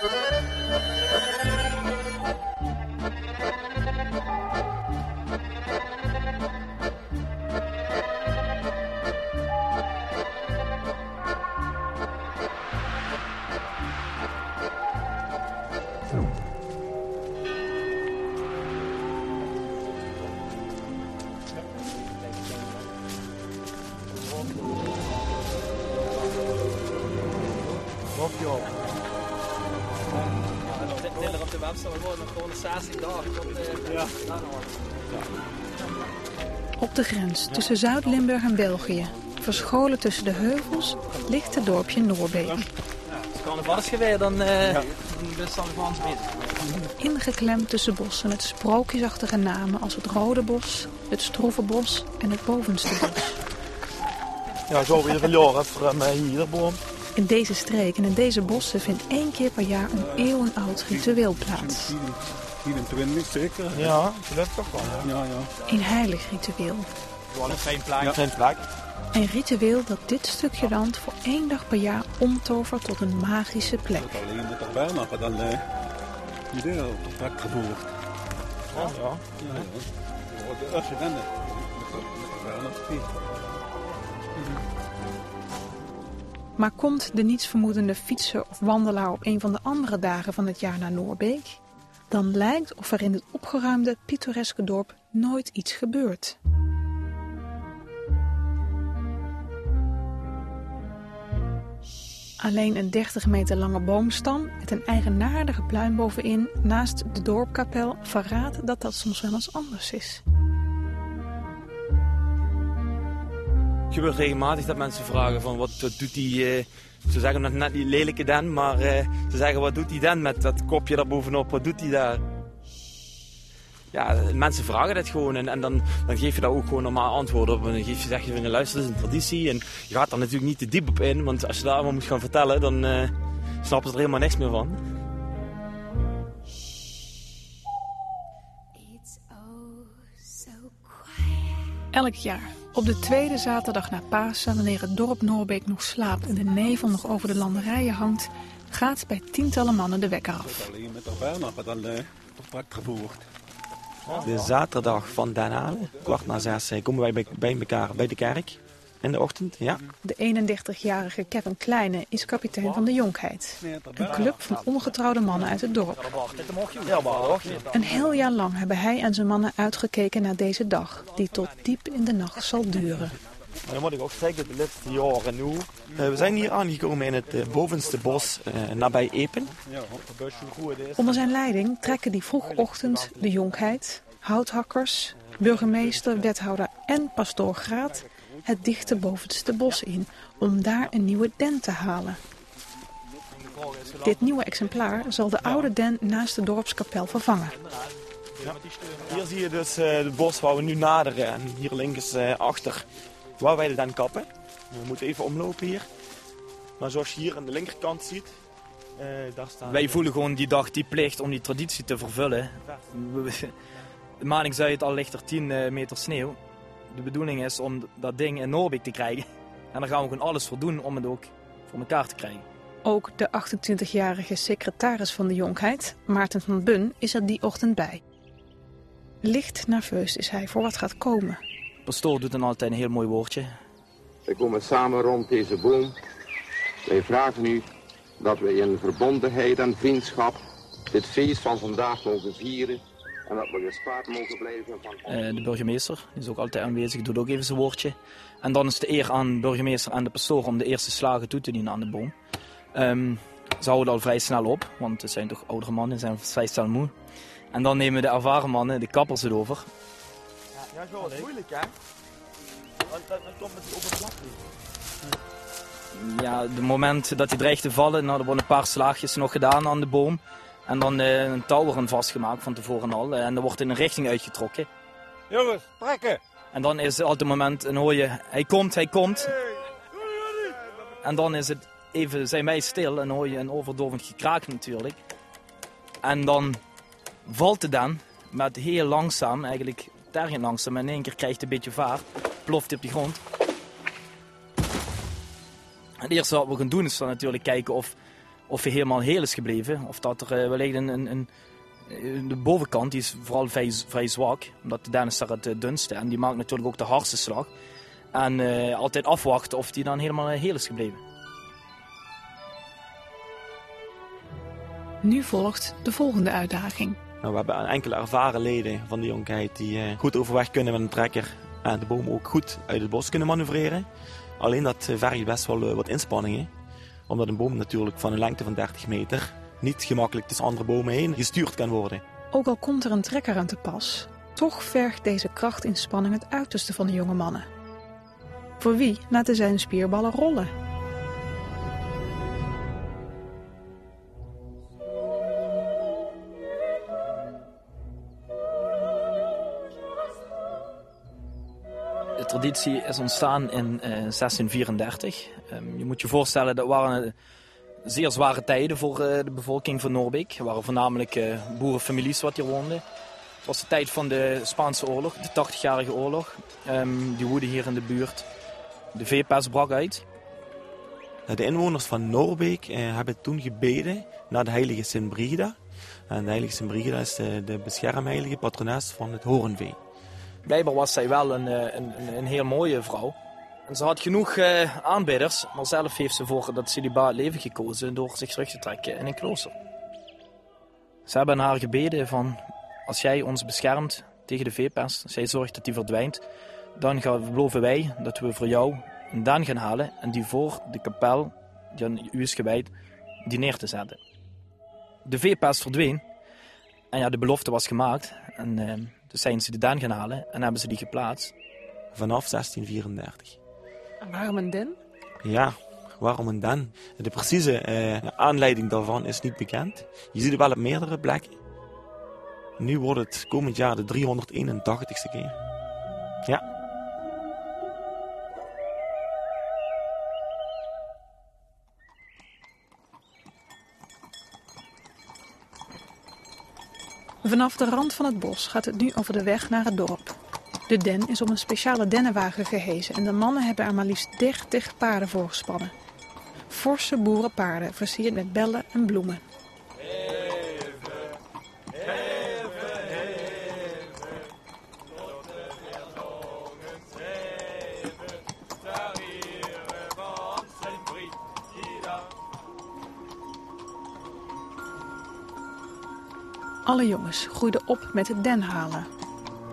Bob Job. Deler op de website, we worden nog gewoon 60 dagen. Tot, eh, ja. Op de grens tussen Zuid-Limburg en België, verscholen tussen de heuvels, ligt het dorpje Noorbeek. Als het carnaval is geweest, dan uh, ja. is het gewoon bezig. Ingeklemd tussen bossen met sprookjesachtige namen als het Rode Bos, het Stroevenbos en het Bovenste Bos. Ja, zo weer een jaar voor hier, boom. In deze streek en in deze bossen vindt één keer per jaar een eeuwenoud ritueel plaats. 24 zeker? Ja, dat toch wel. Ja, ja. Een heilig ritueel. Geen plek. Ja. Geen plek. Een ritueel dat dit stukje land voor één dag per jaar omtovert tot een magische plek. Dat alleen met erbij maken, dan uh, iedereen op de plek gevoerd. Ja, ja. ja. Als je dan met erbij Maar komt de nietsvermoedende fietser of wandelaar op een van de andere dagen van het jaar naar Noorbeek, dan lijkt of er in het opgeruimde, pittoreske dorp nooit iets gebeurt. Alleen een 30 meter lange boomstam met een eigenaardige pluim bovenin naast de dorpkapel verraadt dat dat soms wel eens anders is. Gebeurt regelmatig dat mensen vragen van wat, wat doet die, uh, ze zeggen net, net die lelijke den, maar uh, ze zeggen wat doet die den met dat kopje daar bovenop, wat doet die daar? Ja, mensen vragen dat gewoon en, en dan, dan geef je daar ook gewoon normaal antwoorden op. En dan geef je, zeg je van luister, dat is een traditie en je gaat daar natuurlijk niet te diep op in, want als je daar allemaal moet gaan vertellen, dan uh, snappen ze er helemaal niks meer van. Elk jaar op de tweede zaterdag na Pasen, wanneer het dorp Noorbeek nog slaapt en de nevel nog over de landerijen hangt, gaat bij tientallen mannen de wekker af. De zaterdag van daarna, kwart na zes, komen wij bij elkaar bij de kerk in de ochtend. Ja. De 31-jarige Kevin Kleine is kapitein van de Jonkheid. Een club van ongetrouwde mannen uit het dorp. Een heel jaar lang hebben hij en zijn mannen uitgekeken naar deze dag, die tot diep in de nacht zal duren. Dan moet ik ook zeggen, de laatste jaren nu. Uh, we zijn hier aangekomen in het uh, bovenste bos uh, nabij Epen. Onder zijn leiding trekken die vroegochtend de jonkheid, houthakkers, burgemeester, wethouder en pastoor Graat het dichte bovenste bos in om daar een nieuwe den te halen. Dit nieuwe exemplaar zal de oude den naast de dorpskapel vervangen. Ja. Hier zie je dus uh, het bos waar we nu naderen. En hier links uh, achter waar wij de den kappen. We moeten even omlopen hier. Maar zoals je hier aan de linkerkant ziet, uh, daar staan... Wij voelen gewoon die dag die plicht om die traditie te vervullen. De maning zei het al ligt er 10 meter sneeuw de bedoeling is om dat ding in Noorbeek te krijgen. En daar gaan we gewoon alles voor doen om het ook voor elkaar te krijgen. Ook de 28-jarige secretaris van de Jonkheid, Maarten van Bun, is er die ochtend bij. Licht nerveus is hij voor wat gaat komen. Pastoor doet dan altijd een heel mooi woordje. We komen samen rond deze boom. Wij vragen u dat we in verbondenheid en vriendschap dit feest van vandaag mogen vieren en dat we gespaard mogen blijven van... Uh, de burgemeester is ook altijd aanwezig, doet ook even zijn woordje. En dan is de eer aan de burgemeester en de pastoor om de eerste slagen toe te dienen aan de boom. Um, ze houden al vrij snel op, want het zijn toch oudere mannen, zijn vrij snel moe. En dan nemen de ervaren mannen, de kappers het over. Ja, ja dat is moeilijk hè? Want dat, komt met die oppervlakte. Ja, het moment dat hij dreigt te vallen, nou, er worden een paar slaagjes nog gedaan aan de boom. En dan uh, een touw erin vastgemaakt van tevoren al. en dan wordt in een richting uitgetrokken. Jongens, trekken! En dan is het altijd het moment, en hoor je, hij komt, hij komt. En dan is het even, zijn wij stil en hoor je een overdovend gekraak natuurlijk. En dan valt het dan, met heel langzaam, eigenlijk tergend langzaam. En in één keer krijgt het een beetje vaart, ploft hij op de grond. En het eerste wat we gaan doen is dan natuurlijk kijken of of hij helemaal heel is gebleven. Of dat er uh, wellicht een, een, een, de bovenkant die is vooral vrij, vrij zwak. Omdat de den is daar het dunste. En die maakt natuurlijk ook de hardste slag. En uh, altijd afwachten of die dan helemaal heel is gebleven. Nu volgt de volgende uitdaging. Nou, we hebben enkele ervaren leden van de jonkheid die uh, goed overweg kunnen met een trekker. En de boom ook goed uit het bos kunnen manoeuvreren. Alleen dat vergt best wel wat inspanningen. Omdat een boom natuurlijk van een lengte van 30 meter niet gemakkelijk tussen andere bomen heen gestuurd kan worden. Ook al komt er een trekker aan te pas, toch vergt deze krachtinspanning het uiterste van de jonge mannen. Voor wie laten zij hun spierballen rollen? Traditie is ontstaan in uh, 1634. Um, je moet je voorstellen, dat waren zeer zware tijden voor uh, de bevolking van Noorbeek. Er waren voornamelijk uh, boerenfamilies wat hier woonden. Het was de tijd van de Spaanse oorlog, de 80-jarige oorlog. Um, die woedde hier in de buurt. De veepest brak uit. De inwoners van Noorbeek eh, hebben toen gebeden naar de heilige Sint Brigida. En de heilige Sint Brigida is de beschermheilige patrones van het horenvee. Blijkbaar was zij wel een, een, een, een heel mooie vrouw. En ze had genoeg uh, aanbidders, maar zelf heeft ze voor dat celibaat leven gekozen door zich terug te trekken in een klooster. Ze hebben haar gebeden van, als jij ons beschermt tegen de veepest, als jij zorgt dat die verdwijnt, dan gaan, beloven wij dat we voor jou een dan gaan halen en die voor de kapel, die aan u is gewijd, die neer te zetten. De veepest verdween en ja, de belofte was gemaakt. En uh, dus zijn ze de dan gaan halen en hebben ze die geplaatst. Vanaf 1634. En waarom een den? Ja, waarom een den? De precieze uh, aanleiding daarvan is niet bekend. Je ziet het wel op meerdere plekken. Nu wordt het komend jaar de 381ste keer. Ja. Vanaf de rand van het bos gaat het nu over de weg naar het dorp. De den is op een speciale dennenwagen gehezen en de mannen hebben er maar liefst 30 paarden voor gespannen. Forse boerenpaarden versierd met bellen en bloemen. Alle jongens groeiden op met het denhalen.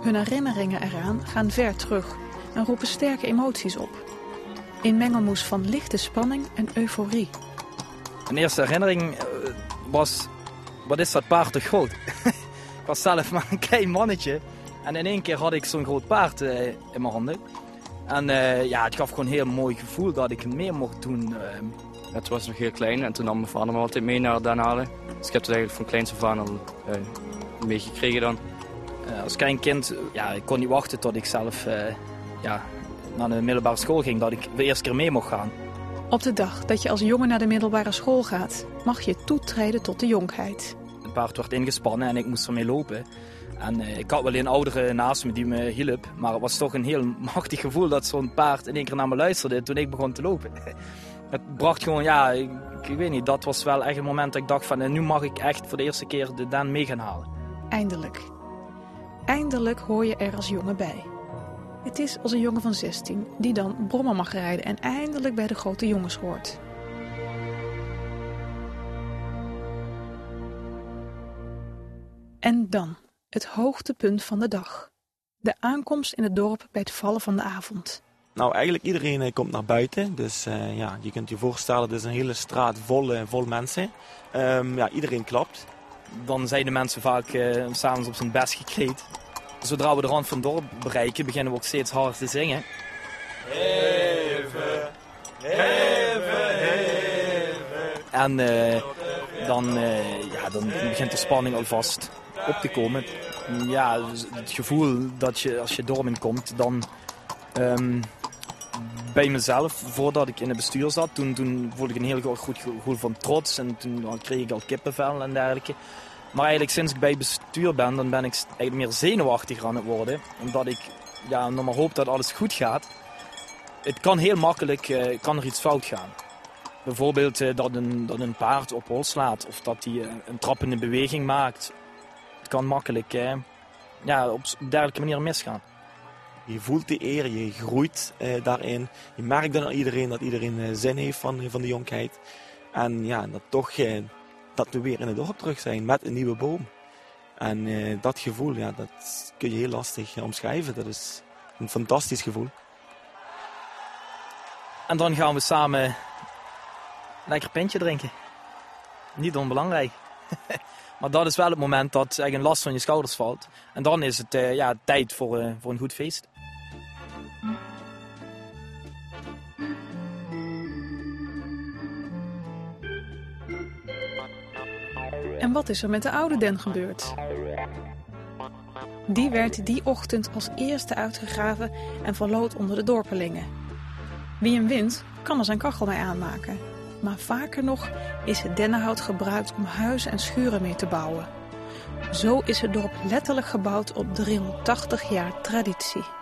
Hun herinneringen eraan gaan ver terug en roepen sterke emoties op. In mengelmoes van lichte spanning en euforie. Mijn eerste herinnering was, wat is dat paard toch groot? ik was zelf maar een klein mannetje. En in één keer had ik zo'n groot paard uh, in mijn handen. En uh, ja, het gaf gewoon een heel mooi gevoel dat ik meer mocht doen. Uh. Het was nog heel klein en toen nam mijn vader me altijd mee naar Den halen. Dus ik heb het eigenlijk van kleins af aan al meegekregen dan. Uh, als klein kind, ja, ik kon niet wachten tot ik zelf uh, ja, naar de middelbare school ging, dat ik de eerste keer mee mocht gaan. Op de dag dat je als jongen naar de middelbare school gaat, mag je toetreden tot de jonkheid. Het paard werd ingespannen en ik moest ermee lopen. En uh, ik had wel een oudere naast me die me hielp, maar het was toch een heel machtig gevoel dat zo'n paard in één keer naar me luisterde toen ik begon te lopen. Het bracht gewoon, ja, ik, ik, weet niet, dat was wel echt een moment dat ik dacht van, nu mag ik echt voor de eerste keer de den mee gaan halen. Eindelijk. Eindelijk hoor je er als jongen bij. Het is als een jongen van 16 die dan brommen mag rijden en eindelijk bij de grote jongens hoort. En dan, het hoogtepunt van de dag. De aankomst in het dorp bij het vallen van de avond. Nou, eigenlijk iedereen komt naar buiten. Dus uh, ja, je kunt je voorstellen, het is een hele straat vol, uh, vol mensen. Um, ja, iedereen klapt. Dan zijn de mensen vaak uh, s'avonds op zijn best gekleed. Zodra we de rand van het dorp bereiken, beginnen we ook steeds harder te zingen. Heven, heven, heven. En dan, ja, dan begint de spanning alvast op te komen. Ja, het gevoel dat je als je dorp komt, dan... Um, bij mezelf, voordat ik in het bestuur zat, toen, toen voelde ik een heel goed gevoel van trots. En toen kreeg ik al kippenvel en dergelijke. Maar eigenlijk sinds ik bij bestuur ben, dan ben ik eigenlijk meer zenuwachtiger aan het worden. Omdat ik ja, nog maar hoop dat alles goed gaat. Het kan heel makkelijk, uh, kan er iets fout gaan. Bijvoorbeeld eh, dat, een, dat een paard op hol slaat of dat hij eh, een trappende beweging maakt. Kan makkelijk eh, ja, op dergelijke manier misgaan. Je voelt de eer, je groeit eh, daarin. Je merkt dan aan iedereen dat iedereen eh, zin heeft van, van de jonkheid. En ja, dat toch eh, dat we weer in het dorp terug zijn met een nieuwe boom. En eh, dat gevoel, ja, dat kun je heel lastig eh, omschrijven. Dat is een fantastisch gevoel. En dan gaan we samen lekker pintje drinken. Niet onbelangrijk. maar dat is wel het moment dat een last van je schouders valt. En dan is het eh, ja, tijd voor, eh, voor een goed feest. En wat is er met de oude den gebeurd? Die werd die ochtend als eerste uitgegraven en verloot onder de dorpelingen. Wie hem wint, kan er zijn kachel mee aanmaken. Maar vaker nog is het dennenhout gebruikt om huizen en schuren mee te bouwen. Zo is het dorp letterlijk gebouwd op 380 jaar traditie.